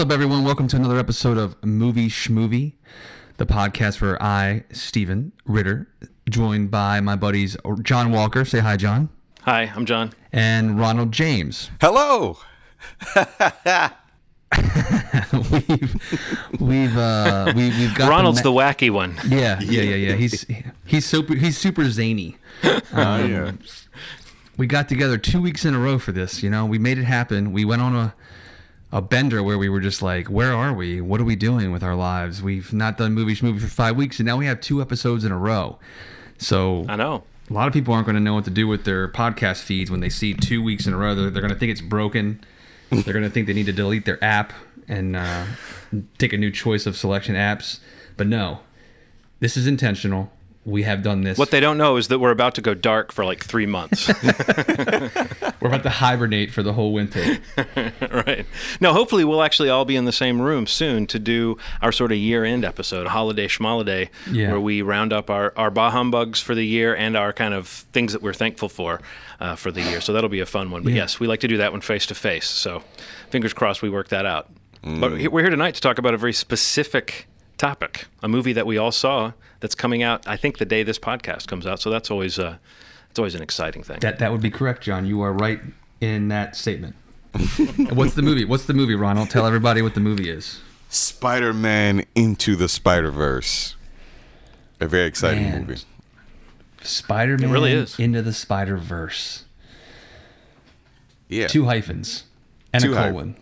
What's up, everyone? Welcome to another episode of Movie Schmovie, the podcast where I, Steven Ritter, joined by my buddies John Walker. Say hi, John. Hi, I'm John. And Ronald James. Hello. we've we've uh, we, we've got Ronald's the, ma- the, wacky one. Yeah, yeah, yeah, yeah. He's he's super he's super zany. Um, oh yeah. We got together two weeks in a row for this. You know, we made it happen. We went on a a bender where we were just like, where are we? What are we doing with our lives? We've not done Movie Schmovie for five weeks, and now we have two episodes in a row. So I know a lot of people aren't going to know what to do with their podcast feeds when they see two weeks in a row. They're, they're going to think it's broken. they're going to think they need to delete their app and uh, take a new choice of selection apps. But no, this is intentional we have done this. What they don't know is that we're about to go dark for like three months. we're about to hibernate for the whole winter. right. Now, hopefully, we'll actually all be in the same room soon to do our sort of year end episode, Holiday Schmoliday, yeah. where we round up our, our bah humbugs for the year and our kind of things that we're thankful for uh, for the year. So that'll be a fun one. But yeah. yes, we like to do that one face to face. So fingers crossed we work that out. Mm. But we're here tonight to talk about a very specific topic, a movie that we all saw that's coming out. I think the day this podcast comes out, so that's always uh, it's always an exciting thing. That that would be correct, John. You are right in that statement. What's the movie? What's the movie, Ronald? Tell everybody what the movie is. Spider-Man into the Spider-Verse. A very exciting Man. movie. Spider-Man really is. into the Spider-Verse. Yeah. Two hyphens and Two a colon.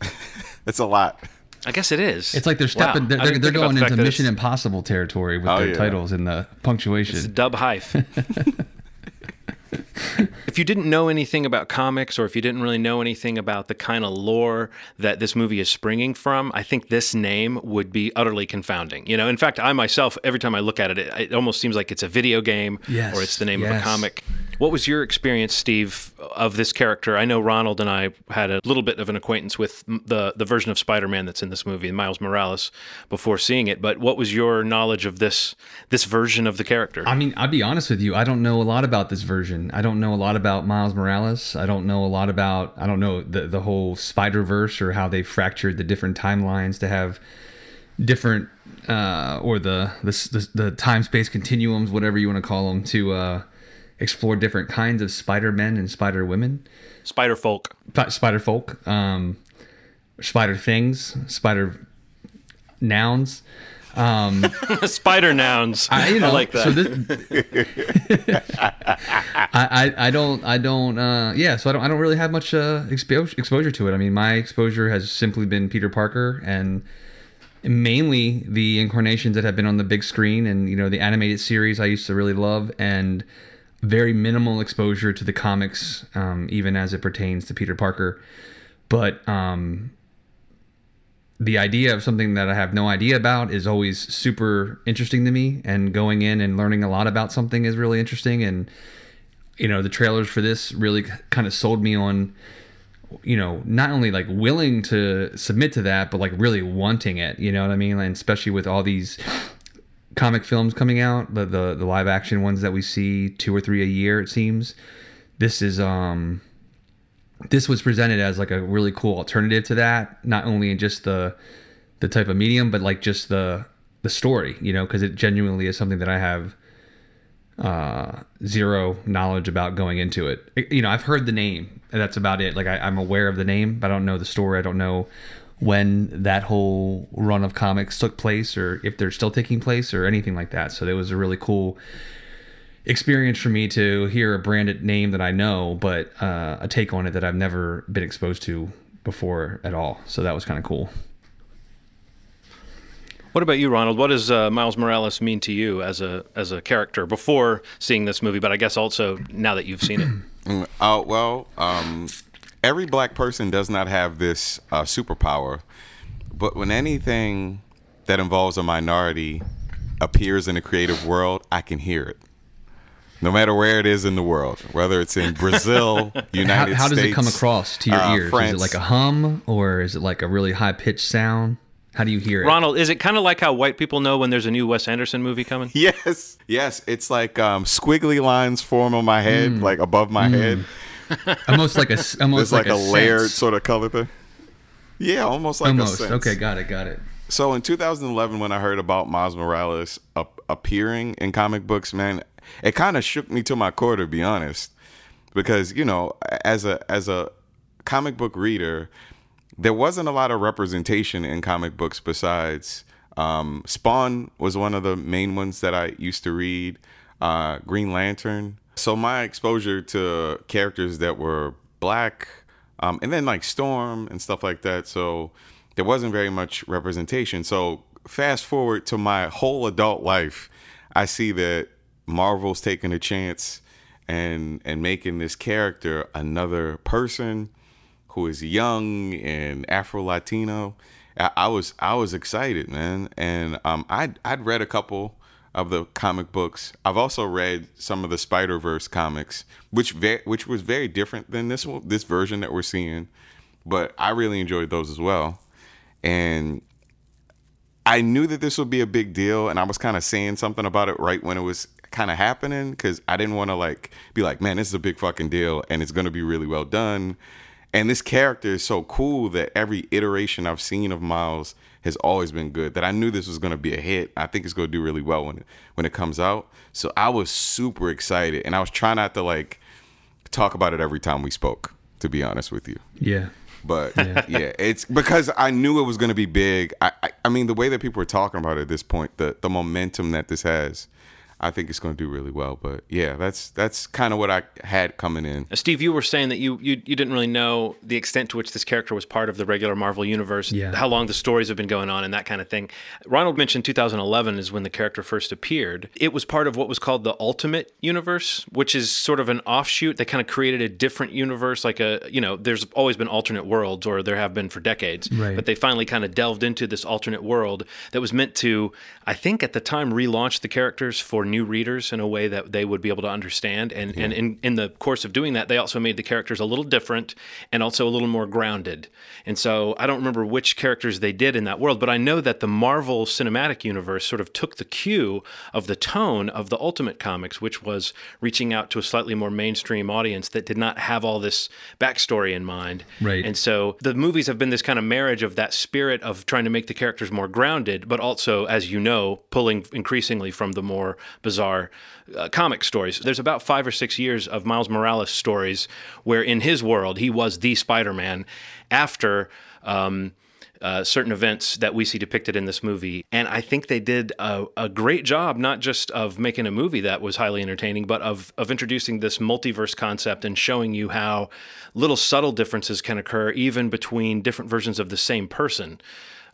That's a lot. I guess it is. It's like they're stepping. Wow. They're, they're going into Mission Impossible territory with oh, their yeah. titles and the punctuation. It's dub hype. if you didn't know anything about comics or if you didn't really know anything about the kind of lore that this movie is springing from, I think this name would be utterly confounding. You know, in fact, I myself, every time I look at it, it, it almost seems like it's a video game yes, or it's the name yes. of a comic. What was your experience, Steve, of this character? I know Ronald and I had a little bit of an acquaintance with the the version of Spider-Man that's in this movie, Miles Morales, before seeing it. But what was your knowledge of this this version of the character? I mean, I'll be honest with you. I don't know a lot about this version. I don't know a lot about Miles Morales. I don't know a lot about. I don't know the the whole Spider Verse or how they fractured the different timelines to have different uh, or the the the, the time space continuums, whatever you want to call them, to uh, explore different kinds of Spider Men and Spider Women, Spider Folk, Spider Folk, um, Spider Things, Spider Nouns. Um, Spider nouns. I, you know, I like that. So this, I, I, I don't I don't uh, yeah. So I don't I don't really have much uh, exposure exposure to it. I mean, my exposure has simply been Peter Parker and mainly the incarnations that have been on the big screen and you know the animated series I used to really love and very minimal exposure to the comics, um, even as it pertains to Peter Parker. But um, the idea of something that I have no idea about is always super interesting to me. And going in and learning a lot about something is really interesting. And, you know, the trailers for this really kind of sold me on, you know, not only like willing to submit to that, but like really wanting it. You know what I mean? And especially with all these comic films coming out, the, the the live action ones that we see two or three a year, it seems. This is um this was presented as like a really cool alternative to that, not only in just the the type of medium, but like just the the story, you know, because it genuinely is something that I have uh zero knowledge about going into it. it. You know, I've heard the name, and that's about it. Like I, I'm aware of the name, but I don't know the story. I don't know when that whole run of comics took place or if they're still taking place or anything like that. So it was a really cool experience for me to hear a branded name that I know, but uh, a take on it that I've never been exposed to before at all. So that was kind of cool. What about you, Ronald? What does uh, Miles Morales mean to you as a as a character before seeing this movie, but I guess also now that you've seen it? Uh, well, um, every black person does not have this uh, superpower, but when anything that involves a minority appears in a creative world, I can hear it. No matter where it is in the world, whether it's in Brazil, United how, how States, does it come across to your uh, ears? France. Is it like a hum, or is it like a really high pitched sound? How do you hear it? Ronald, is it kind of like how white people know when there's a new Wes Anderson movie coming? Yes, yes. It's like um, squiggly lines form on my head, mm. like above my mm. head, almost like a almost like, like, a, a layered sort of color thing. Yeah, almost like almost. Okay, got it, got it. So in 2011, when I heard about Miles Morales appearing in comic books, man, it kind of shook me to my core, to be honest, because you know, as a as a comic book reader, there wasn't a lot of representation in comic books besides um, Spawn was one of the main ones that I used to read. Uh, Green Lantern. So my exposure to characters that were black, um, and then like Storm and stuff like that. So there wasn't very much representation. So fast forward to my whole adult life, I see that Marvel's taking a chance and and making this character another person who is young and Afro Latino. I, I, was I was excited, man, and um, I'd I'd read a couple of the comic books. I've also read some of the Spider Verse comics, which ve- which was very different than this one, this version that we're seeing, but I really enjoyed those as well, and I knew that this would be a big deal, and I was kind of saying something about it right when it was kind of happening because I didn't want to like be like, man, this is a big fucking deal, and it's gonna be really well done. And this character is so cool that every iteration I've seen of Miles has always been good. That I knew this was gonna be a hit. I think it's gonna do really well when it when it comes out. So I was super excited, and I was trying not to like talk about it every time we spoke. To be honest with you. Yeah. But yeah. yeah, it's because I knew it was going to be big. I, I, I mean, the way that people are talking about it at this point, the the momentum that this has, I think it's going to do really well. But yeah, that's that's kind of what I had coming in. Uh, Steve, you were saying that you, you you didn't really know the extent to which this character was part of the regular Marvel universe, yeah. how long the stories have been going on, and that kind of thing. Ronald mentioned 2011 is when the character first appeared. It was part of what was called the Ultimate Universe, which is sort of an offshoot. They kind of created a different universe, like a you know, there's always been alternate worlds, or there have been for decades, right. but they finally kind of delved into this alternate world that was meant to, I think, at the time, relaunch the characters for new readers in a way that they would be able to understand. And, yeah. and in, in the course of doing that, they also made the characters a little different and also a little more grounded. And so I don't remember which characters they did in that world, but I know that the Marvel Cinematic Universe sort of took the cue of the tone of the Ultimate Comics, which was reaching out to a slightly more mainstream audience that did not have all this backstory in mind. Right. And so the movies have been this kind of marriage of that spirit of trying to make the characters more grounded, but also, as you know, pulling increasingly from the more bizarre uh, comic stories. There's about five or six years of Miles Morales stories where, in his world, he was the Spider Man after. Um, uh, certain events that we see depicted in this movie. And I think they did a, a, great job, not just of making a movie that was highly entertaining, but of, of introducing this multiverse concept and showing you how little subtle differences can occur even between different versions of the same person.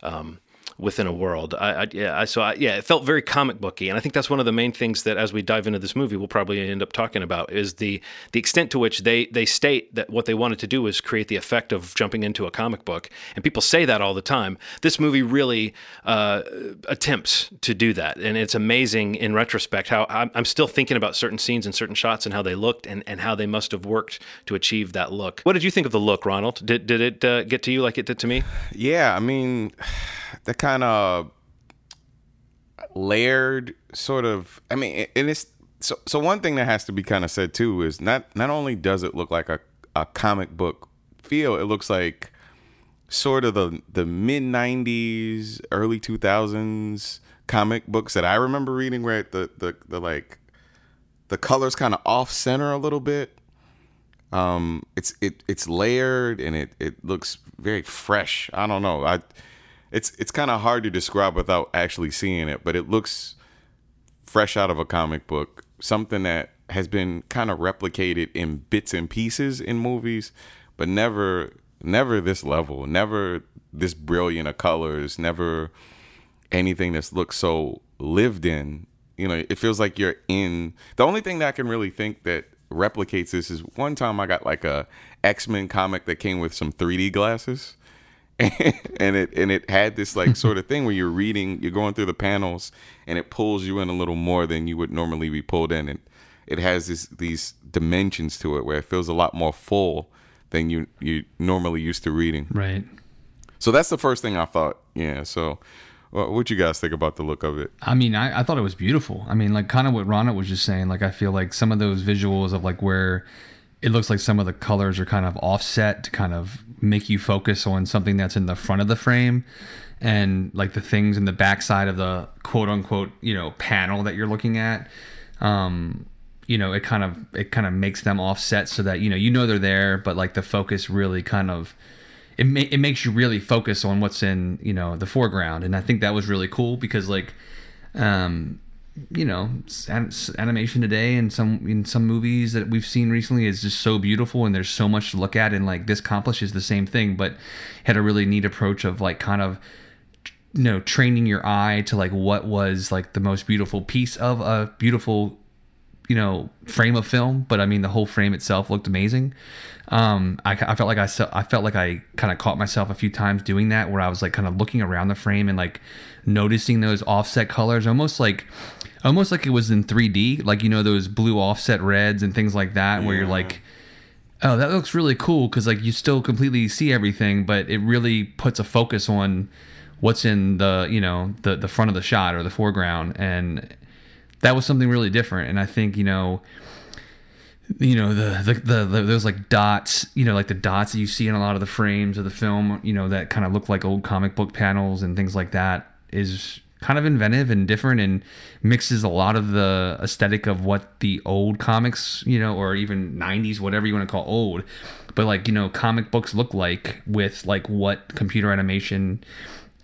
Um, within a world. I, I yeah, I, so I, yeah, it felt very comic booky, and I think that's one of the main things that as we dive into this movie, we'll probably end up talking about is the the extent to which they they state that what they wanted to do is create the effect of jumping into a comic book, and people say that all the time. This movie really uh, attempts to do that, and it's amazing in retrospect how I'm, I'm still thinking about certain scenes and certain shots and how they looked and, and how they must have worked to achieve that look. What did you think of the look, Ronald? Did did it uh, get to you like it did to me? Yeah, I mean that kind of layered sort of i mean and it's so so one thing that has to be kind of said too is not not only does it look like a, a comic book feel it looks like sort of the the mid 90s early 2000s comic books that i remember reading where the the, the like the colors kind of off center a little bit. Um it's it it's layered and it it looks very fresh. I don't know. I it's it's kind of hard to describe without actually seeing it, but it looks fresh out of a comic book, something that has been kind of replicated in bits and pieces in movies, but never never this level, never this brilliant of colors, never anything that's looks so lived in. You know, it feels like you're in. The only thing that I can really think that replicates this is one time I got like a X-Men comic that came with some 3D glasses and it and it had this like sort of thing where you're reading, you're going through the panels, and it pulls you in a little more than you would normally be pulled in, and it has this these dimensions to it where it feels a lot more full than you you normally used to reading. Right. So that's the first thing I thought. Yeah. So. What you guys think about the look of it? I mean, I, I thought it was beautiful. I mean, like kind of what Ronald was just saying. Like, I feel like some of those visuals of like where it looks like some of the colors are kind of offset to kind of make you focus on something that's in the front of the frame and like the things in the backside of the quote unquote you know panel that you're looking at um you know it kind of it kind of makes them offset so that you know you know they're there but like the focus really kind of it, ma- it makes you really focus on what's in you know the foreground. And i think that was really cool because like um you know animation today and some in some movies that we've seen recently is just so beautiful and there's so much to look at and like this accomplishes the same thing but had a really neat approach of like kind of you know training your eye to like what was like the most beautiful piece of a beautiful you know frame of film but i mean the whole frame itself looked amazing. Um i, I felt like i i felt like i kind of caught myself a few times doing that where i was like kind of looking around the frame and like noticing those offset colors almost like almost like it was in 3d like you know those blue offset reds and things like that yeah. where you're like oh that looks really cool because like you still completely see everything but it really puts a focus on what's in the you know the the front of the shot or the foreground and that was something really different and i think you know you know the, the the, the those like dots you know like the dots that you see in a lot of the frames of the film you know that kind of look like old comic book panels and things like that is kind of inventive and different and mixes a lot of the aesthetic of what the old comics you know or even 90s whatever you want to call old but like you know comic books look like with like what computer animation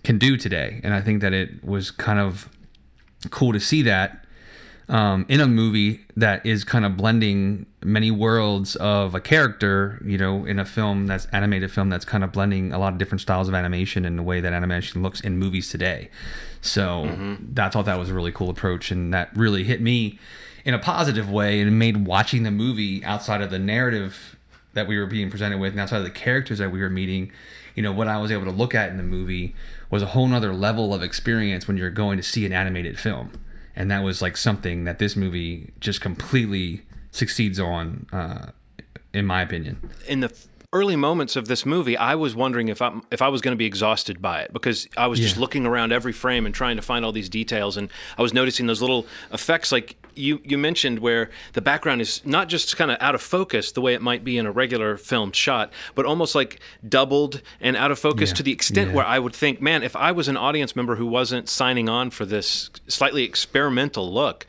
can do today. And I think that it was kind of cool to see that um, in a movie that is kind of blending many worlds of a character, you know, in a film that's animated film that's kind of blending a lot of different styles of animation and the way that animation looks in movies today. So mm-hmm. I thought that was a really cool approach, and that really hit me in a positive way, and made watching the movie outside of the narrative that we were being presented with, and outside of the characters that we were meeting, you know, what I was able to look at in the movie was a whole nother level of experience when you're going to see an animated film. And that was like something that this movie just completely succeeds on, uh, in my opinion. In the early moments of this movie, I was wondering if I if I was going to be exhausted by it because I was yeah. just looking around every frame and trying to find all these details, and I was noticing those little effects like you you mentioned where the background is not just kind of out of focus the way it might be in a regular film shot, but almost like doubled and out of focus yeah. to the extent yeah. where I would think, man, if I was an audience member who wasn't signing on for this slightly experimental look,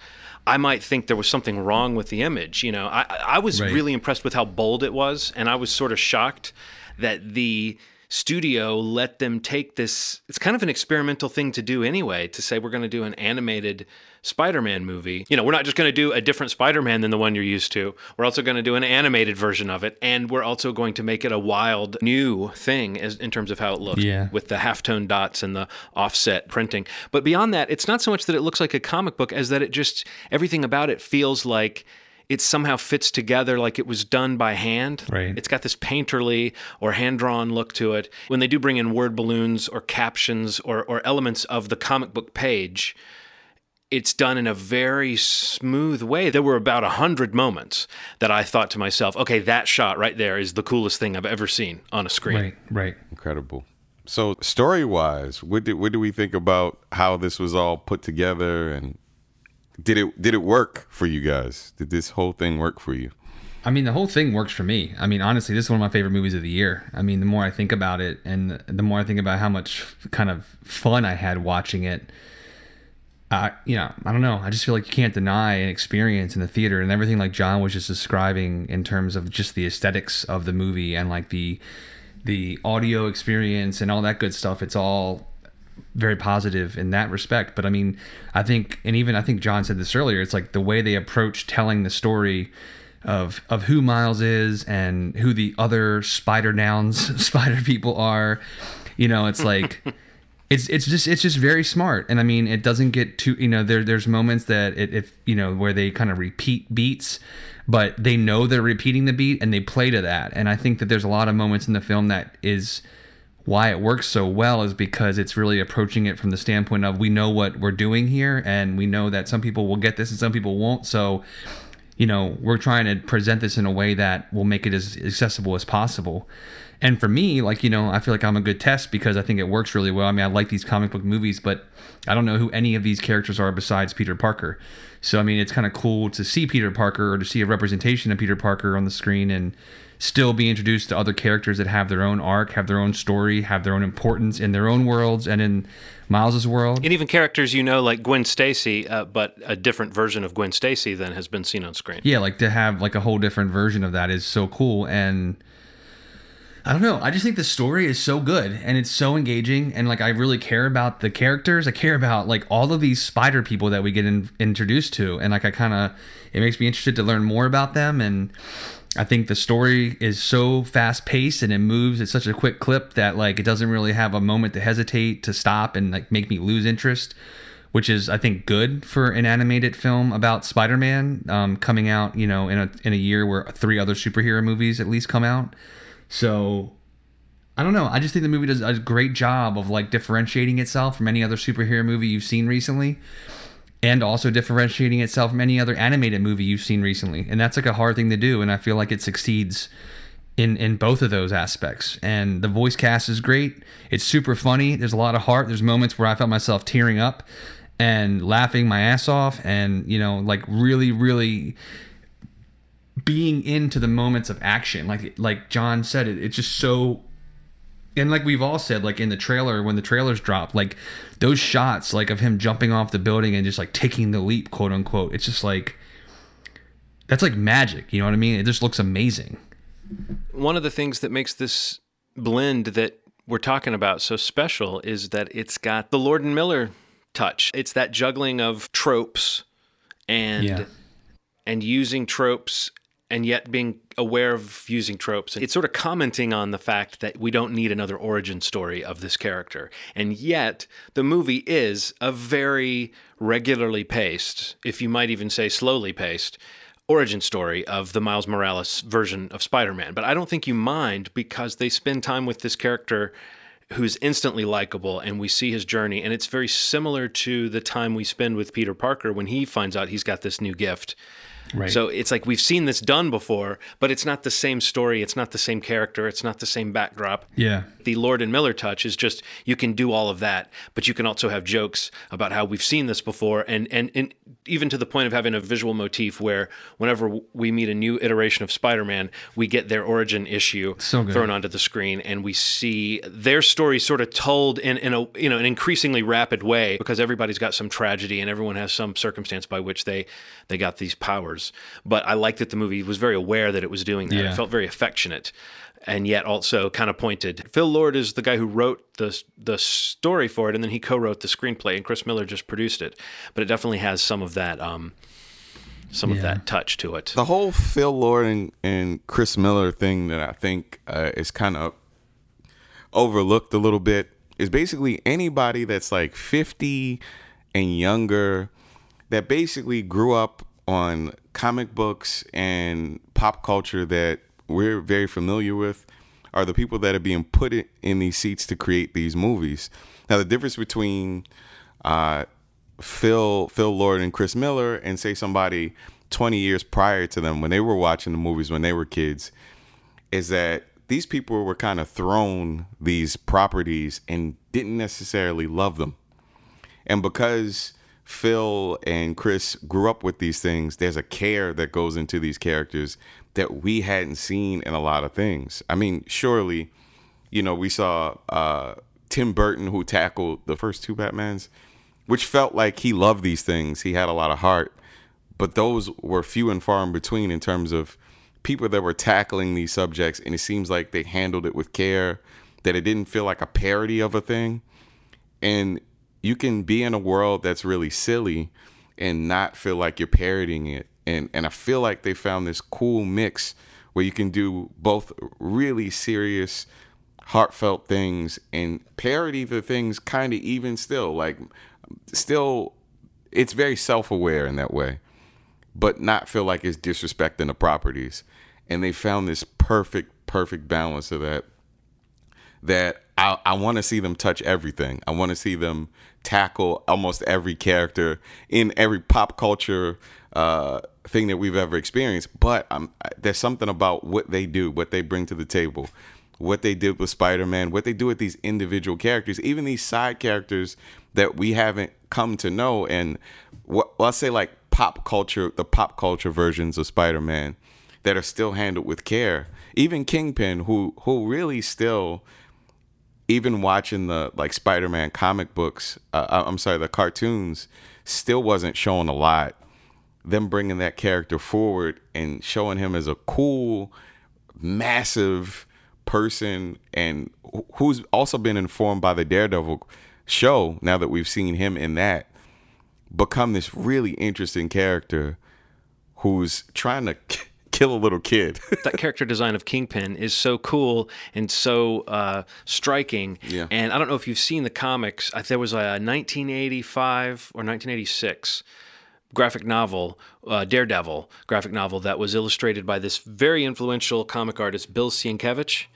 I might think there was something wrong with the image. You know, I, I was right. really impressed with how bold it was, and I was sort of shocked that the studio let them take this. It's kind of an experimental thing to do anyway, to say we're going to do an animated Spider-Man movie. You know, we're not just going to do a different Spider-Man than the one you're used to. We're also going to do an animated version of it, and we're also going to make it a wild new thing as, in terms of how it looks, yeah. with the halftone dots and the offset printing. But beyond that, it's not so much that it looks like a comic book as that it just everything about it feels like it somehow fits together like it was done by hand. Right. It's got this painterly or hand drawn look to it. When they do bring in word balloons or captions or, or elements of the comic book page, it's done in a very smooth way. There were about a hundred moments that I thought to myself, okay, that shot right there is the coolest thing I've ever seen on a screen. Right, right. Incredible. So story wise, what did what do we think about how this was all put together and did it did it work for you guys? Did this whole thing work for you? I mean, the whole thing works for me. I mean, honestly, this is one of my favorite movies of the year. I mean, the more I think about it, and the more I think about how much kind of fun I had watching it, uh, you know, I don't know. I just feel like you can't deny an experience in the theater and everything like John was just describing in terms of just the aesthetics of the movie and like the the audio experience and all that good stuff. It's all very positive in that respect. But I mean, I think, and even I think John said this earlier. It's like the way they approach telling the story of of who Miles is and who the other Spider Nouns Spider people are. You know, it's like. it's it's just it's just very smart and i mean it doesn't get too you know there there's moments that it if you know where they kind of repeat beats but they know they're repeating the beat and they play to that and i think that there's a lot of moments in the film that is why it works so well is because it's really approaching it from the standpoint of we know what we're doing here and we know that some people will get this and some people won't so you know we're trying to present this in a way that will make it as accessible as possible and for me, like, you know, I feel like I'm a good test because I think it works really well. I mean, I like these comic book movies, but I don't know who any of these characters are besides Peter Parker. So, I mean, it's kind of cool to see Peter Parker or to see a representation of Peter Parker on the screen and still be introduced to other characters that have their own arc, have their own story, have their own importance in their own worlds and in Miles's world. And even characters you know, like Gwen Stacy, uh, but a different version of Gwen Stacy than has been seen on screen. Yeah, like to have like a whole different version of that is so cool. And I don't know. I just think the story is so good and it's so engaging. And like, I really care about the characters. I care about like all of these spider people that we get in, introduced to. And like, I kind of, it makes me interested to learn more about them. And I think the story is so fast paced and it moves at such a quick clip that like, it doesn't really have a moment to hesitate, to stop and like make me lose interest. Which is, I think, good for an animated film about Spider-Man um, coming out, you know, in a in a year where three other superhero movies at least come out. So I don't know. I just think the movie does a great job of like differentiating itself from any other superhero movie you've seen recently and also differentiating itself from any other animated movie you've seen recently. And that's like a hard thing to do and I feel like it succeeds in in both of those aspects. And the voice cast is great. It's super funny. There's a lot of heart. There's moments where I felt myself tearing up and laughing my ass off and you know like really really being into the moments of action like like john said it, it's just so and like we've all said like in the trailer when the trailers drop like those shots like of him jumping off the building and just like taking the leap quote unquote it's just like that's like magic you know what i mean? It just looks amazing. One of the things that makes this blend that we're talking about so special is that it's got the lord and miller touch. It's that juggling of tropes and yeah. and using tropes and yet being aware of using tropes. It's sort of commenting on the fact that we don't need another origin story of this character. And yet, the movie is a very regularly paced, if you might even say slowly paced, origin story of the Miles Morales version of Spider Man. But I don't think you mind because they spend time with this character who's instantly likable and we see his journey and it's very similar to the time we spend with Peter Parker when he finds out he's got this new gift Right. So it's like we've seen this done before, but it's not the same story. It's not the same character. It's not the same backdrop. Yeah. The Lord and Miller touch is just you can do all of that, but you can also have jokes about how we've seen this before, and and and even to the point of having a visual motif where whenever we meet a new iteration of Spider-Man, we get their origin issue so thrown onto the screen, and we see their story sort of told in in a you know an increasingly rapid way because everybody's got some tragedy and everyone has some circumstance by which they they got these powers. But I like that the movie was very aware that it was doing that. Yeah. It felt very affectionate and yet also kind of pointed. Phil Lord is the guy who wrote the the story for it, and then he co-wrote the screenplay, and Chris Miller just produced it. But it definitely has some of that um, some yeah. of that touch to it. The whole Phil Lord and, and Chris Miller thing that I think uh, is kind of overlooked a little bit is basically anybody that's like 50 and younger that basically grew up on comic books and pop culture that we're very familiar with are the people that are being put in these seats to create these movies. Now, the difference between uh, Phil Phil Lord and Chris Miller and say somebody 20 years prior to them when they were watching the movies when they were kids is that these people were kind of thrown these properties and didn't necessarily love them. And because Phil and Chris grew up with these things, there's a care that goes into these characters that we hadn't seen in a lot of things. I mean, surely, you know, we saw uh, Tim Burton who tackled the first two Batmans, which felt like he loved these things. He had a lot of heart, but those were few and far in between in terms of people that were tackling these subjects, and it seems like they handled it with care. That it didn't feel like a parody of a thing, and you can be in a world that's really silly and not feel like you're parodying it. And and I feel like they found this cool mix where you can do both really serious heartfelt things and parody the things kind of even still like still it's very self-aware in that way but not feel like it's disrespecting the properties. And they found this perfect perfect balance of that that I, I want to see them touch everything. I want to see them tackle almost every character in every pop culture uh, thing that we've ever experienced. But there's something about what they do, what they bring to the table, what they did with Spider-Man, what they do with these individual characters, even these side characters that we haven't come to know. And what well, let's say like pop culture, the pop culture versions of Spider-Man. that are still handled with care. Even Kingpin, who who really still, even watching the like Spider-Man comic books, uh, uh I'm sorry, the cartoons, still wasn't showing a lot. Them bringing that character forward and showing him as a cool, massive person, and who's also been informed by the Daredevil show. Now that we've seen him in that, become this really interesting character who's trying to kill a little kid. that character design of Kingpin is so cool and so uh, striking. Yeah. And I don't know if you've seen the comics. There was a 1985 or 1986 graphic novel, uh, Daredevil graphic novel that was illustrated by this very influential comic artist Bill Sienkiewicz,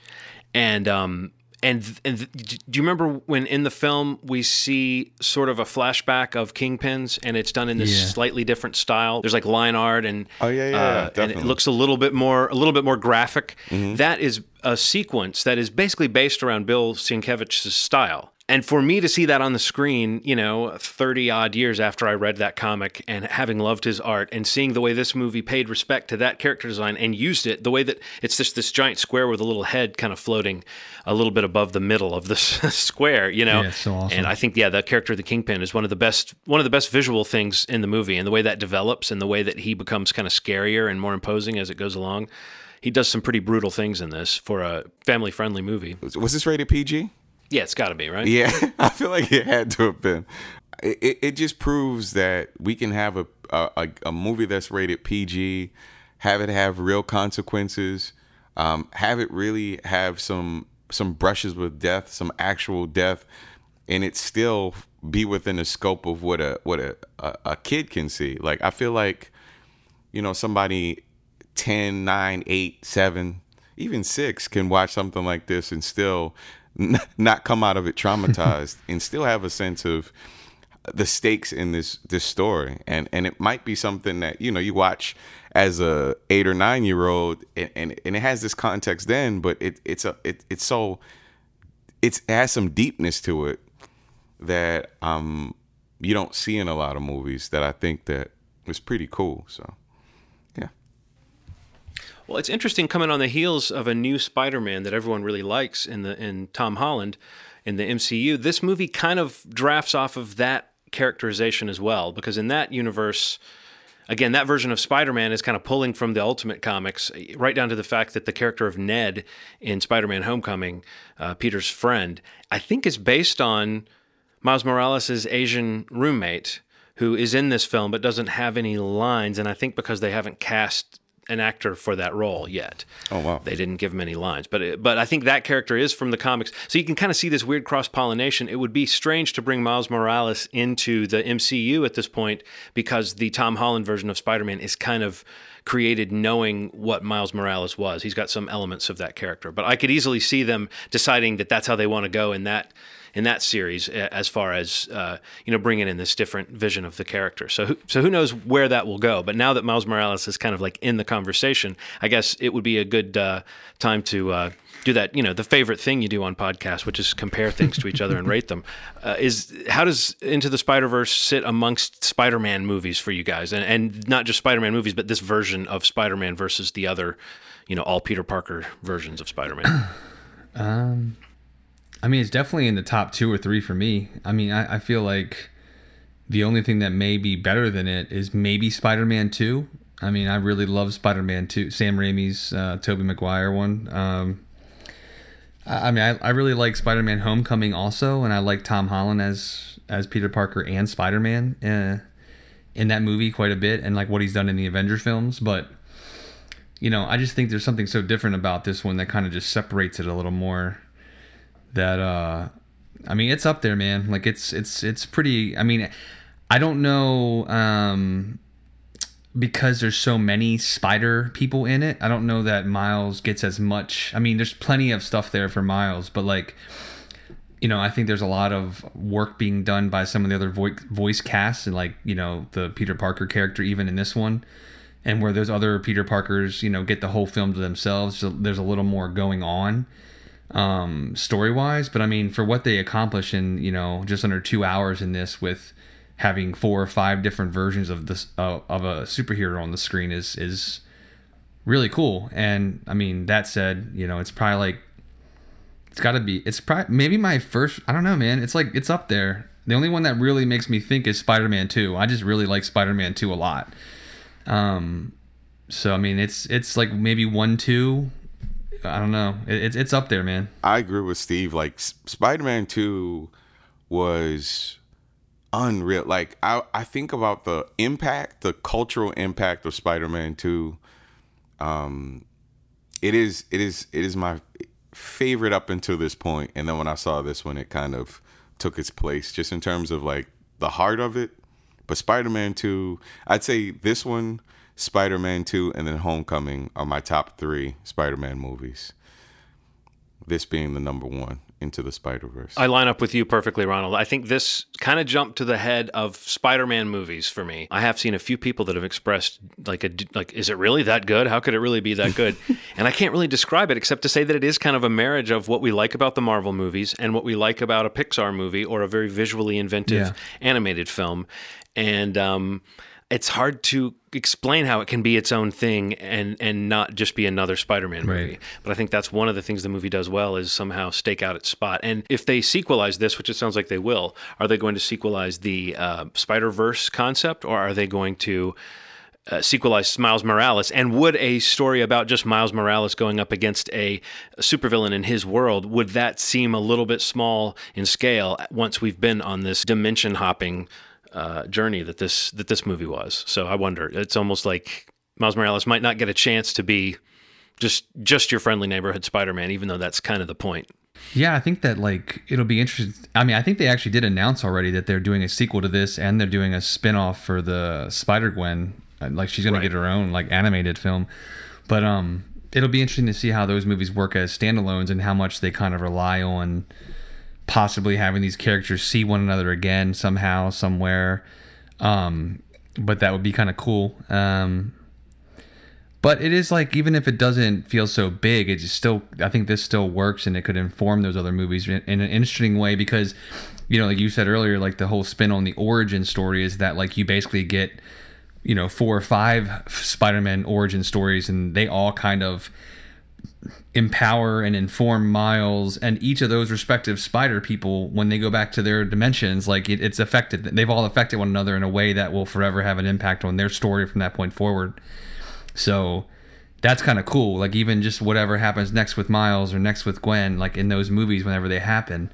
and um, and and do you remember when in the film we see sort of a flashback of Kingpins and it's done in this yeah. slightly different style? There's like line art and oh yeah yeah, uh, and it looks a little bit more a little bit more graphic. Mm-hmm. That is a sequence that is basically based around Bill Sienkiewicz's style and for me to see that on the screen, you know, 30 odd years after I read that comic and having loved his art and seeing the way this movie paid respect to that character design and used it, the way that it's just this giant square with a little head kind of floating a little bit above the middle of the square, you know. Yeah, so awesome. And I think yeah, the character of the Kingpin is one of the best one of the best visual things in the movie and the way that develops and the way that he becomes kind of scarier and more imposing as it goes along. He does some pretty brutal things in this for a family-friendly movie. Was this rated PG? Yeah, it's got to be right. Yeah, I feel like it had to have been. It, it, just proves that we can have a, a, a movie that's rated PG, have it have real consequences, um, have it really have some some brushes with death, some actual death, and it still be within the scope of what a what a, a, a kid can see. Like I feel like, you know, somebody 10, 9, 8, 7, even 6 can watch something like this and still not come out of it traumatized and still have a sense of the stakes in this this story. And and it might be something that you know you watch as a eight or nine year old and, and, and it has this context then but it it's a it, it's so it's it has some deepness to it that um you don't see in a lot of movies that I think that was pretty cool so well, it's interesting coming on the heels of a new Spider-Man that everyone really likes in the in Tom Holland in the MCU. This movie kind of drafts off of that characterization as well because in that universe again that version of Spider-Man is kind of pulling from the Ultimate comics right down to the fact that the character of Ned in Spider-Man Homecoming, uh, Peter's friend, I think is based on Miles Morales' Asian roommate who is in this film but doesn't have any lines and I think because they haven't cast an actor for that role yet. Oh wow! They didn't give him any lines, but but I think that character is from the comics, so you can kind of see this weird cross pollination. It would be strange to bring Miles Morales into the MCU at this point because the Tom Holland version of Spider-Man is kind of created knowing what Miles Morales was. He's got some elements of that character, but I could easily see them deciding that that's how they want to go in that in that series as far as uh, you know bringing in this different vision of the character. So who, so who knows where that will go? But now that Miles Morales is kind of like in the conversation, I guess it would be a good uh, time to. Uh, do that, you know, the favorite thing you do on podcasts, which is compare things to each other and rate them. Uh, is how does Into the Spider Verse sit amongst Spider Man movies for you guys, and and not just Spider Man movies, but this version of Spider Man versus the other, you know, all Peter Parker versions of Spider Man. um, I mean, it's definitely in the top two or three for me. I mean, I, I feel like the only thing that may be better than it is maybe Spider Man 2. I mean, I really love Spider Man 2, Sam Raimi's uh, Tobey Maguire one. Um, I, I mean, I, I really like Spider Man Homecoming also, and I like Tom Holland as as Peter Parker and Spider Man uh, in that movie quite a bit, and like what he's done in the Avengers films. But you know, I just think there's something so different about this one that kind of just separates it a little more that uh I mean it's up there, man. Like it's it's it's pretty I mean I don't know um because there's so many spider people in it. I don't know that Miles gets as much. I mean, there's plenty of stuff there for Miles, but like you know, I think there's a lot of work being done by some of the other voice voice casts and like, you know, the Peter Parker character even in this one. And where those other Peter Parkers, you know, get the whole film to themselves, so there's a little more going on um, story wise. But I mean, for what they accomplish in you know just under two hours in this with having four or five different versions of this uh, of a superhero on the screen is is really cool. And I mean, that said, you know, it's probably like it's got to be. It's probably maybe my first. I don't know, man. It's like it's up there. The only one that really makes me think is Spider-Man 2. I just really like Spider-Man 2 a lot. Um, so I mean, it's it's like maybe one, two. I don't know. It's it's up there, man. I agree with Steve. Like Spider-Man 2 was unreal. Like I I think about the impact, the cultural impact of Spider-Man 2. Um, it is it is it is my favorite up until this point. and then when I saw this one, it kind of took its place, just in terms of like the heart of it. But Spider-Man 2, I'd say this one, Spider-Man 2, and then Homecoming are my top three Spider-Man movies. This being the number one into the Spider Verse. I line up with you perfectly, Ronald. I think this kind of jumped to the head of Spider Man movies for me. I have seen a few people that have expressed like a like, is it really that good? How could it really be that good? and I can't really describe it except to say that it is kind of a marriage of what we like about the Marvel movies and what we like about a Pixar movie or a very visually inventive yeah. animated film. And um, it's hard to explain how it can be its own thing and and not just be another Spider-Man movie. Right. But I think that's one of the things the movie does well is somehow stake out its spot. And if they sequelize this, which it sounds like they will, are they going to sequelize the uh, Spider-Verse concept, or are they going to uh, sequelize Miles Morales? And would a story about just Miles Morales going up against a, a supervillain in his world would that seem a little bit small in scale once we've been on this dimension hopping? Uh, journey that this that this movie was. So I wonder. It's almost like Miles Morales might not get a chance to be just just your friendly neighborhood Spider-Man, even though that's kind of the point. Yeah, I think that like it'll be interesting. I mean, I think they actually did announce already that they're doing a sequel to this, and they're doing a spin-off for the Spider Gwen. Uh, like she's gonna right. get her own like animated film. But um, it'll be interesting to see how those movies work as standalones and how much they kind of rely on possibly having these characters see one another again somehow, somewhere. Um, but that would be kind of cool. Um, but it is like even if it doesn't feel so big, it just still I think this still works and it could inform those other movies in, in an interesting way because you know like you said earlier like the whole spin on the origin story is that like you basically get you know four or five Spider-Man origin stories and they all kind of empower and inform Miles and each of those respective spider people when they go back to their dimensions. Like it, it's affected, they've all affected one another in a way that will forever have an impact on their story from that point forward. So that's kind of cool. Like even just whatever happens next with Miles or next with Gwen, like in those movies, whenever they happen,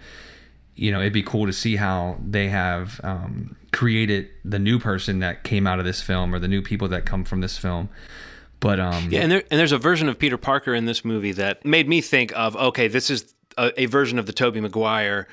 you know, it'd be cool to see how they have um, created the new person that came out of this film or the new people that come from this film. But um, yeah, and, there, and there's a version of Peter Parker in this movie that made me think of okay, this is a, a version of the Tobey Maguire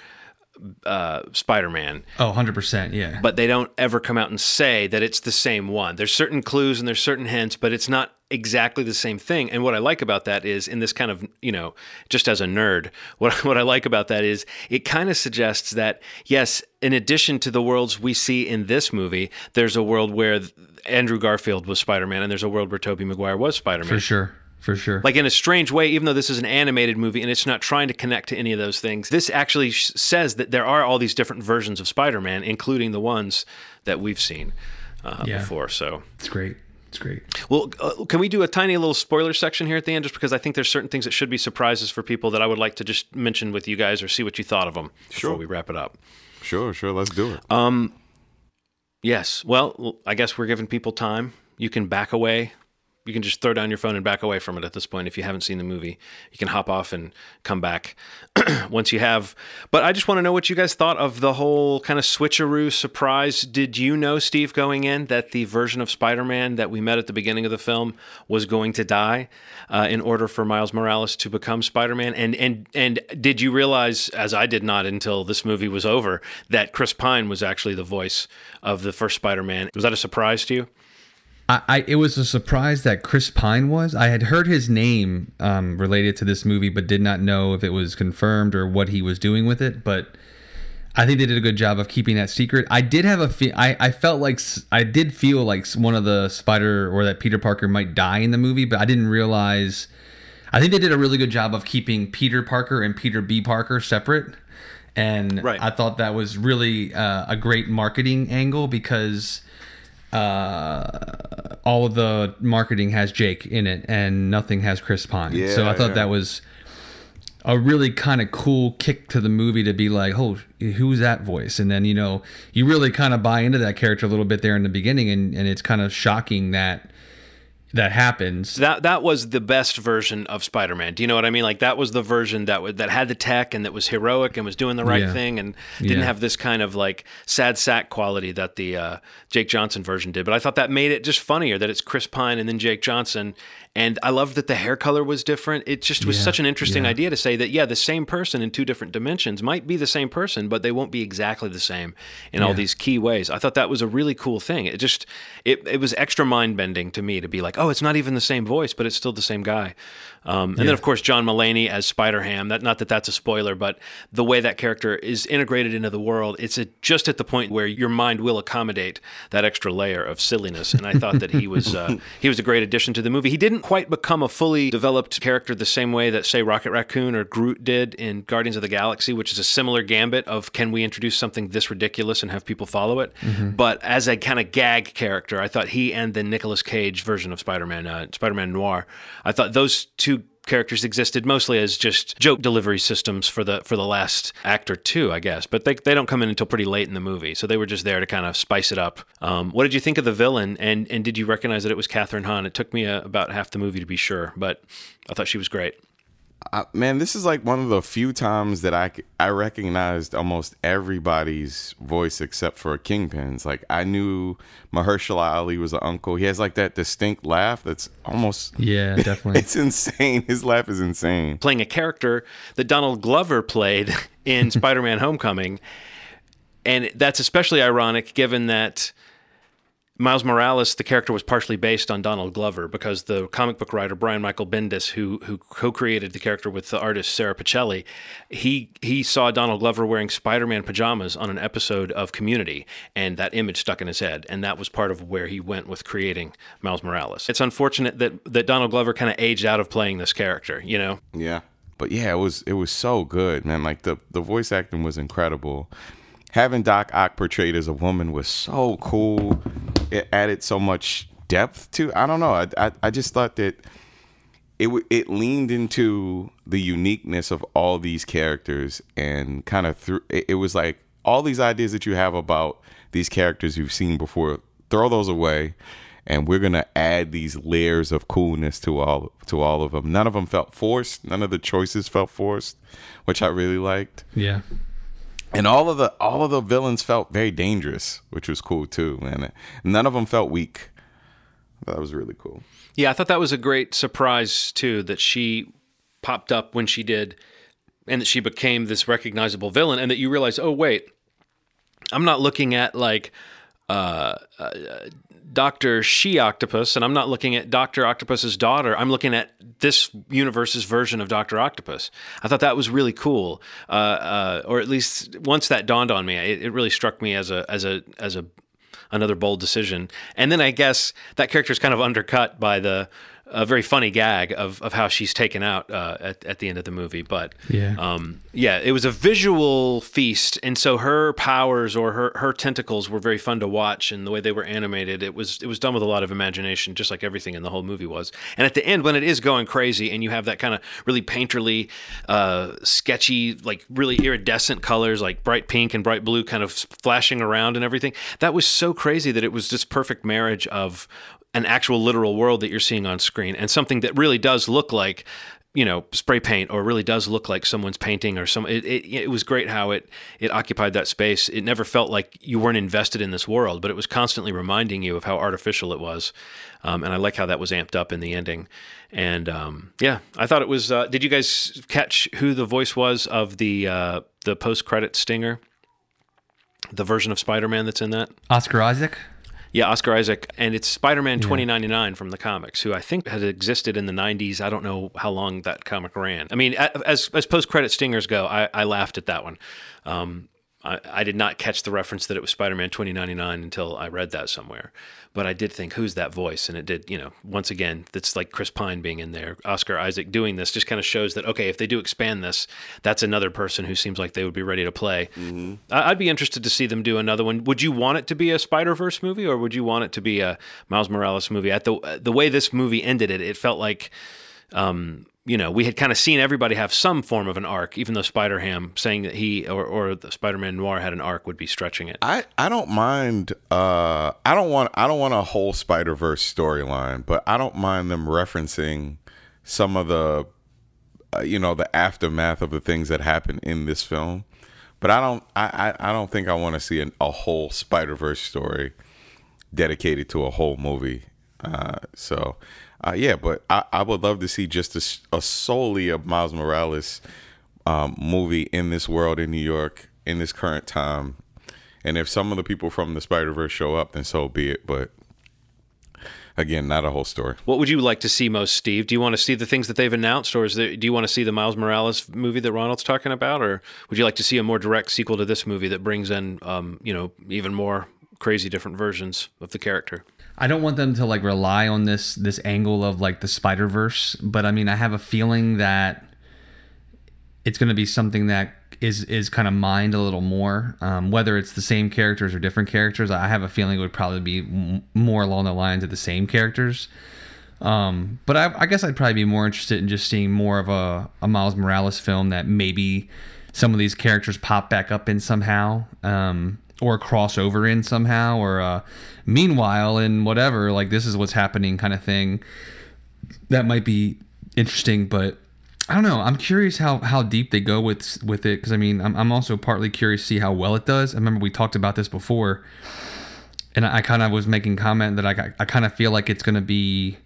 uh, Spider-Man. Oh, 100%, yeah. But they don't ever come out and say that it's the same one. There's certain clues and there's certain hints, but it's not exactly the same thing. And what I like about that is in this kind of, you know, just as a nerd, what what I like about that is it kind of suggests that yes, in addition to the worlds we see in this movie, there's a world where Andrew Garfield was Spider Man, and there's a world where Tobey Maguire was Spider Man. For sure. For sure. Like in a strange way, even though this is an animated movie and it's not trying to connect to any of those things, this actually sh- says that there are all these different versions of Spider Man, including the ones that we've seen uh, yeah. before. So it's great. It's great. Well, uh, can we do a tiny little spoiler section here at the end, just because I think there's certain things that should be surprises for people that I would like to just mention with you guys or see what you thought of them sure. before we wrap it up. Sure, sure. Let's do it. Um, yes. Well, I guess we're giving people time you can back away. You can just throw down your phone and back away from it at this point if you haven't seen the movie. You can hop off and come back once you have. But I just want to know what you guys thought of the whole kind of switcheroo surprise. Did you know, Steve, going in, that the version of Spider Man that we met at the beginning of the film was going to die uh, in order for Miles Morales to become Spider Man? And, and, and did you realize, as I did not until this movie was over, that Chris Pine was actually the voice of the first Spider Man? Was that a surprise to you? I, I, it was a surprise that Chris Pine was. I had heard his name um, related to this movie, but did not know if it was confirmed or what he was doing with it. But I think they did a good job of keeping that secret. I did have a fe- I, I felt like I did feel like one of the Spider or that Peter Parker might die in the movie, but I didn't realize. I think they did a really good job of keeping Peter Parker and Peter B. Parker separate. And right. I thought that was really uh, a great marketing angle because uh, all of the marketing has Jake in it and nothing has Chris Pine. Yeah, so I thought yeah. that was a really kind of cool kick to the movie to be like, oh, who's that voice? And then, you know, you really kind of buy into that character a little bit there in the beginning. And, and it's kind of shocking that that happens. That that was the best version of Spider-Man. Do you know what I mean? Like that was the version that would, that had the tech and that was heroic and was doing the right Yeah. thing and didn't Yeah. have this kind of like sad sack quality that the uh, Jake Johnson version did. But I thought that made it just funnier that it's Chris Pine and then Jake Johnson. And I loved that the hair color was different. It just was Yeah, such an interesting idea to say that yeah, the same person in two different dimensions might be the same person, but they won't be exactly the same in all these key ways. I thought that was a really cool thing. It just it it was extra mind bending to me to be like, oh, Oh, it's not even the same voice, but it's still the same guy. Um, and then of course John Mulaney as Spider Ham. That not that that's a spoiler, but the way that character is integrated into the world, it's a, just at the point where your mind will accommodate that extra layer of silliness. And I thought that he was uh, he was a great addition to the movie. He didn't quite become a fully developed character the same way that say Rocket Raccoon or Groot did in Guardians of the Galaxy, which is a similar gambit of can we introduce something this ridiculous and have people follow it. But as a kind of gag character, I thought he and the Nicolas Cage version of Spider-Man, uh, Spider-Man Noir, I thought those two characters existed mostly as just joke delivery systems for the for the last act or two, I guess. But they they don't come in until pretty late in the movie, so they were just there to kind of spice it up. Um, what did you think of the villain? And and did you recognize that it was Kathryn Hahn? It took me uh about half the movie to be sure, but I thought she was great. I, man, this is like one of the few times that I, I recognized almost everybody's voice except for Kingpin's. Like I knew Mahershala Ali was an uncle. He has like that distinct laugh that's almost Yeah, definitely. it's insane. His laugh is insane. Playing a character that Donald Glover played in Spider-Man: Homecoming, and that's especially ironic given that. Miles Morales, the character was partially based on Donald Glover because the comic book writer Brian Michael Bendis, who who co-created the character with the artist Sara Pichelli, he he saw Donald Glover wearing Spider-Man pajamas on an episode of Community, and that image stuck in his head, and that was part of where he went with creating Miles Morales. It's unfortunate that that Donald Glover kind of aged out of playing this character, you know. Yeah. But yeah, it was it was so good, man. Like the the voice acting was incredible. Having Doc Ock portrayed as a woman was so cool. It added so much depth to. I don't know. I I, I just thought that it it leaned into the uniqueness of all these characters and kind of threw. It, it was like all these ideas that you have about these characters you've seen before. Throw those away, and we're gonna add these layers of coolness to all to all of them. None of them felt forced. None of the choices felt forced, which I really liked. yeah. And all of the all of the villains felt very dangerous, which was cool too, man. None of them felt weak. That was really cool. Yeah, I thought that was a great surprise too that she popped up when she did and that she became this recognizable villain and that you realize, "Oh wait, I'm not looking at like uh, uh, Dr. She Octopus and I'm not looking at Dr. Octopus's daughter. I'm looking at this universe's version of Dr. Octopus. I thought that was really cool. Uh, uh, or at least once that dawned on me, it, it really struck me as a as a as a another bold decision. And then I guess that character is kind of undercut by the a very funny gag of, of how she's taken out uh, at, at the end of the movie. But Yeah. um, yeah, it was a visual feast, and so her powers or her, her tentacles were very fun to watch, and the way they were animated, it was it was done with a lot of imagination, just like everything in the whole movie was. And at the end, when it is going crazy, and you have that kind of really painterly, uh, sketchy, like really iridescent colors, like bright pink and bright blue, kind of flashing around and everything, that was so crazy that it was this perfect marriage of an actual literal world that you're seeing on screen and something that really does look like you know spray paint or really does look like someone's painting or some it, it, it was great how it it occupied that space. It never felt like you weren't invested in this world but it was constantly reminding you of how artificial it was. Um, and i like how that was amped up in the ending. And um, yeah i thought it was uh, did you guys catch who the voice was of the uh, the post-credit stinger? The version of spider-man that's in that? Oscar Isaac. Yeah, Oscar Isaac, and it's Spider-Man 2099 from the comics, who I think had existed in the 90s. I don't know how long that comic ran. I mean, as as post-credit stingers go, I, I laughed at that one. Um, I, I did not catch the reference that it was Spider-Man 2099 until I read that somewhere. But I did think, who's that voice? And it did, you know, once again, that's like Chris Pine being in there. Oscar Isaac doing this just kind of shows that okay, if they do expand this, that's another person who seems like they would be ready to play. Mm-hmm. I'd be interested to see them do another one. Would you want it to be a Spider Verse movie, or would you want it to be a Miles Morales movie? At the the way this movie ended, it it felt like. Um, you know, we had kind of seen everybody have some form of an arc, even though Spider Ham saying that he or, or the Spider Man Noir had an arc would be stretching it. I, I don't mind. Uh, I don't want. I don't want a whole Spider Verse storyline, but I don't mind them referencing some of the, uh, you know, the aftermath of the things that happened in this film. But I don't. I I, I don't think I want to see an, a whole Spider Verse story dedicated to a whole movie. Uh, so uh, yeah, but I, I would love to see just a, a solely a Miles Morales um, movie in this world in New York in this current time. And if some of the people from the Spider Verse show up, then so be it. But again, not a whole story. What would you like to see most, Steve? Do you want to see the things that they've announced, or there, do you want to see the Miles Morales movie that Ronald's talking about, or would you like to see a more direct sequel to this movie that brings in, um, you know, even more crazy different versions of the character? I don't want them to like rely on this this angle of like the Spider Verse, but I mean, I have a feeling that it's going to be something that is is kind of mined a little more. Um, whether it's the same characters or different characters, I have a feeling it would probably be m- more along the lines of the same characters. Um, but I, I, guess I'd probably be more interested in just seeing more of a, a Miles Morales film that maybe some of these characters pop back up in somehow. Um, or cross over in somehow or uh, meanwhile and whatever like this is what's happening kind of thing that might be interesting but i don't know. I'm curious how how deep they go with with it because i mean I'm, I'm also partly curious to see how well it does. I remember we talked about this before and i, I kind of was making comment that i, I kind of feel like it's going to be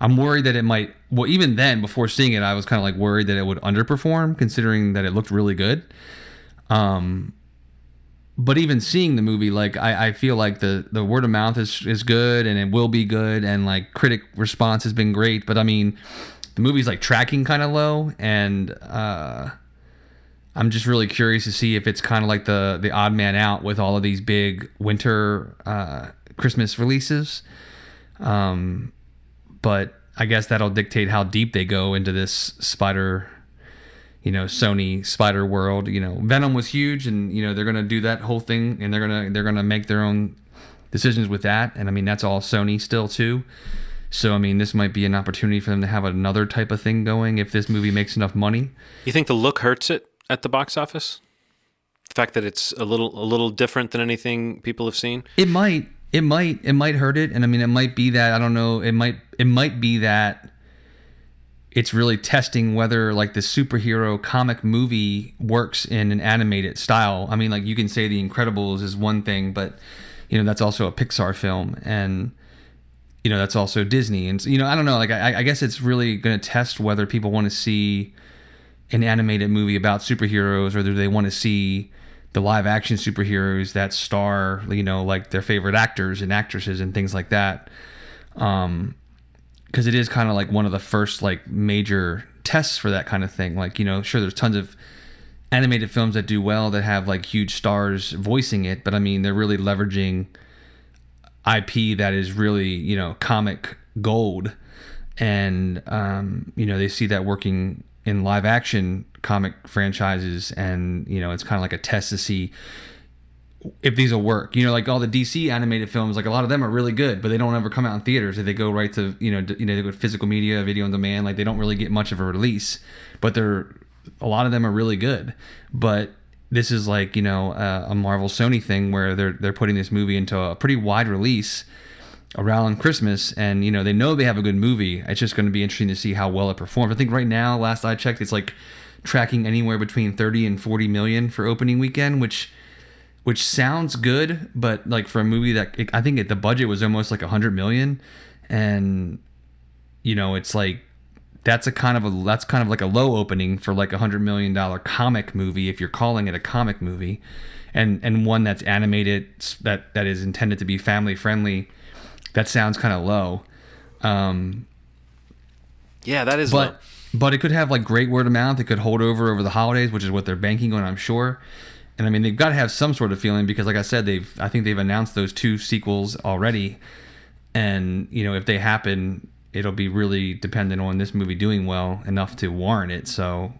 i'm worried that it might well even then before seeing it i was kind of like worried that it would underperform considering that it looked really good. Um but even seeing the movie, like I, I feel like the the word of mouth is is good and it will be good and like critic response has been great. But I mean, the movie's like tracking kind of low and uh, I'm just really curious to see if it's kind of like the the odd man out with all of these big winter uh, Christmas releases. Um, but I guess that'll dictate how deep they go into this Spider you know Sony Spider World. You know Venom was huge, and you know they're gonna do that whole thing, and they're gonna they're gonna make their own decisions with that. And I mean that's all Sony still too. So I mean this might be an opportunity for them to have another type of thing going if this movie makes enough money. You think the look hurts it at the box office? The fact that it's a little a little different than anything people have seen. It might. It might. It might hurt it, and I mean it might be that I don't know. It might. It might be that it's really testing whether like the superhero comic movie works in an animated style. I mean, like you can say The Incredibles is one thing, but you know that's also a Pixar film, and you know that's also Disney, and you know I don't know. Like I, I guess it's really going to test whether people want to see an animated movie about superheroes, or do they want to see the live action superheroes that star, you know, like their favorite actors and actresses and things like that. Um, because it is kind of like one of the first like major tests for that kind of thing. Like you know, sure, there's tons of animated films that do well that have like huge stars voicing it, but I mean, they're really leveraging IP that is really you know comic gold, and um, you know they see that working in live action comic franchises, and you know it's kind of like a test to see if these will work. You know, like all the DC animated films, like a lot of them are really good, but they don't ever come out in theaters. They go right to you know, you know, they go to physical media, video on demand. Like they don't really get much of a release, but they're a lot of them are really good. But this is like you know uh, a Marvel Sony thing where they're they're putting this movie into a pretty wide release around Christmas, and you know they know they have a good movie. It's just going to be interesting to see how well it performs. I think right now, last I checked, it's like tracking anywhere between 30 and 40 million for opening weekend, which which sounds good, but like for a movie that it, I think it, the budget was almost like a hundred million, and you know it's like that's a kind of a that's kind of like a low opening for like a hundred million dollar comic movie if you're calling it a comic movie, and and one that's animated that that is intended to be family friendly. That sounds kind of low. Um, yeah, that is. But low. but it could have like great word of mouth. It could hold over over the holidays, which is what they're banking on, I'm sure and I mean they've got to have some sort of feeling because, like I said, they've I think they've announced those two sequels already, and you know if they happen, it'll be really dependent on this movie doing well enough to warrant it. So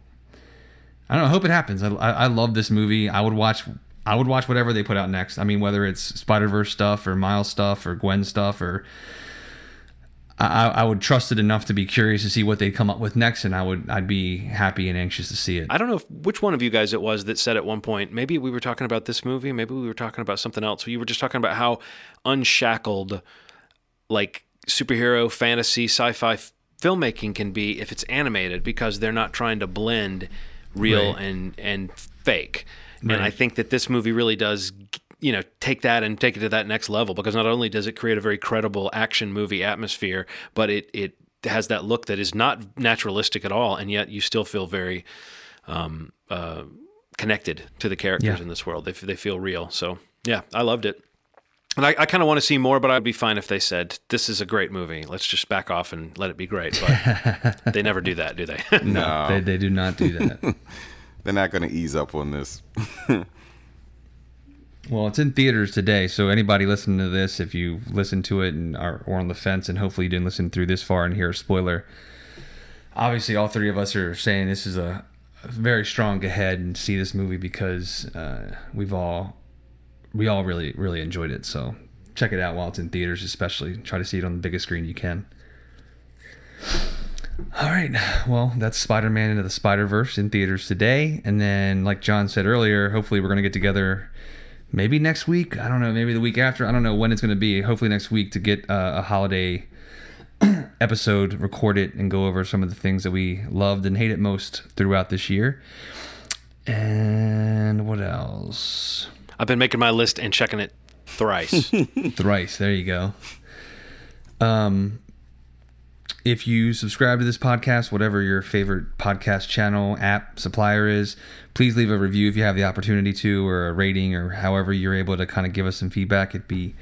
I don't know. I hope it happens. I, I, I love this movie. I would watch. I would watch whatever they put out next. I mean, whether it's Spider Verse stuff or Miles stuff or Gwen stuff or I, I would trust it enough to be curious to see what they'd come up with next, and I would I'd be happy and anxious to see it. I don't know if, which one of you guys it was that said at one point. Maybe we were talking about this movie. Maybe we were talking about something else. You were just talking about how unshackled, like superhero, fantasy, sci-fi filmmaking can be if it's animated because they're not trying to blend real right. and and fake. Right. And I think that this movie really does you know take that and take it to that next level because not only does it create a very credible action movie atmosphere but it it has that look that is not naturalistic at all and yet you still feel very um, uh, connected to the characters yeah. in this world they, they feel real so yeah i loved it and I, I kind of want to see more, but I'd be fine if they said, "This is a great movie. Let's just back off and let it be great." But they never do that, do they? no, they, they do not do that. They're not going to ease up on this. Well, it's in theaters today, so anybody listening to this, if you listen to it and are or on the fence, and hopefully you didn't listen through this far and hear a spoiler. Obviously, all three of us are saying this is a, a very strong ahead and see this movie because uh, we've all we all really really enjoyed it. So check it out while it's in theaters, especially try to see it on the biggest screen you can. All right. Well, that's Spider Man into the Spider Verse in theaters today. And then, like John said earlier, hopefully we're going to get together maybe next week. I don't know. Maybe the week after. I don't know when it's going to be. Hopefully next week to get uh, a holiday episode recorded and go over some of the things that we loved and hated most throughout this year. And what else? I've been making my list and checking it thrice. thrice. There you go. Um, if you subscribe to this podcast, whatever your favorite podcast channel, app, supplier is, please leave a review if you have the opportunity to, or a rating, or however you're able to kind of give us some feedback. It'd be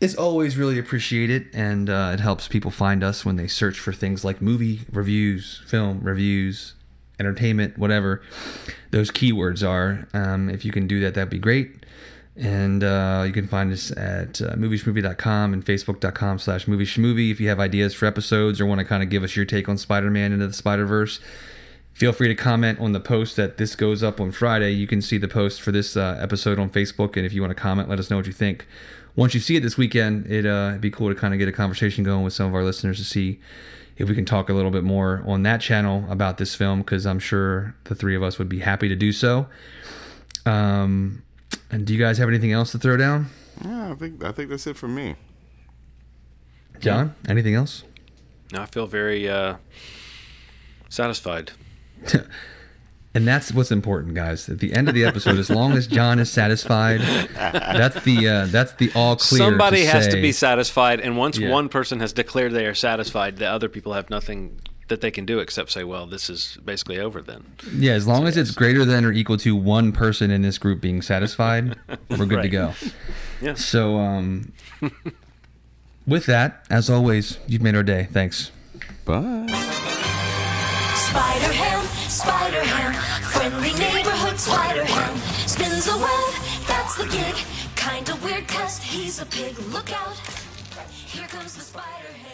it's always really appreciated, and uh, it helps people find us when they search for things like movie reviews, film reviews, entertainment, whatever those keywords are. Um, if you can do that, that'd be great. And uh, you can find us at uh, movieshmovie.com and facebook.com slash movie If you have ideas for episodes or want to kind of give us your take on Spider-Man into the Spider-Verse, feel free to comment on the post that this goes up on Friday. You can see the post for this uh, episode on Facebook. And if you want to comment, let us know what you think. Once you see it this weekend, it, uh, it'd be cool to kind of get a conversation going with some of our listeners to see if we can talk a little bit more on that channel about this film, because I'm sure the three of us would be happy to do so. Um, and do you guys have anything else to throw down? Yeah, I think I think that's it for me. John, anything else? No, I feel very uh, satisfied. and that's what's important, guys. At the end of the episode, as long as John is satisfied, that's the uh, that's the all clear. Somebody to has say, to be satisfied, and once yeah. one person has declared they are satisfied, the other people have nothing that they can do except say, well, this is basically over then. Yeah, as long so, as yes. it's greater than or equal to one person in this group being satisfied, we're good right. to go. Yeah. So, um, with that, as always, you've made our day. Thanks. Bye. Spider Ham, Spider Ham, friendly neighborhood Spider Ham spins a web. That's the gig. Kinda weird, cause he's a pig. Look out. Here comes the Spider Ham.